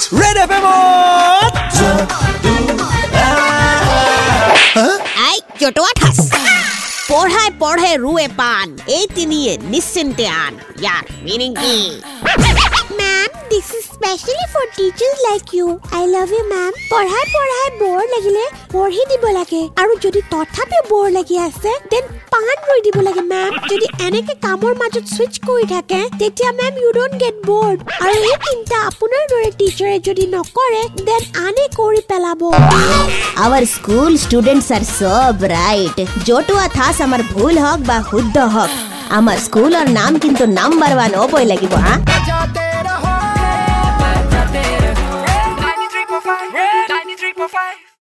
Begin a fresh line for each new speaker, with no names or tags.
Red F
আই জটোৱা ঠাচ পঢ়াই পঢ়ে ৰুৱে পাণ এই তিনিয়ে নিশ্চিন্তে আন ইয়াৰ মিনিং কি
Ma'am, this is specially for teachers like you. I love you, ma'am. পঢ়াই পঢ়াই বৰ লাগিলে পঢ়ি দিব লাগে আৰু যদি তথাপিও বৰ লাগি আছে দেন পাণ ৰুই দিব লাগে মেম যদি এনেকে কামৰ মাজত চুইচ কৰি থাকে তেতিয়া ma'am you don't get bored আৰু এই তিনিটা আপোনাৰ দৰে টিচাৰে যদি নকৰে দেন আনে কৰি পেলাব
our school students are so bright জতুৱা থাচ আমাৰ ভুল হওক বা শুদ্ধ হওক আমাৰ স্কুলৰ নাম কিন্তু নাম্বাৰ ওৱান হ'বই লাগিব হা
বজাতে ৰহ
93.5 93.5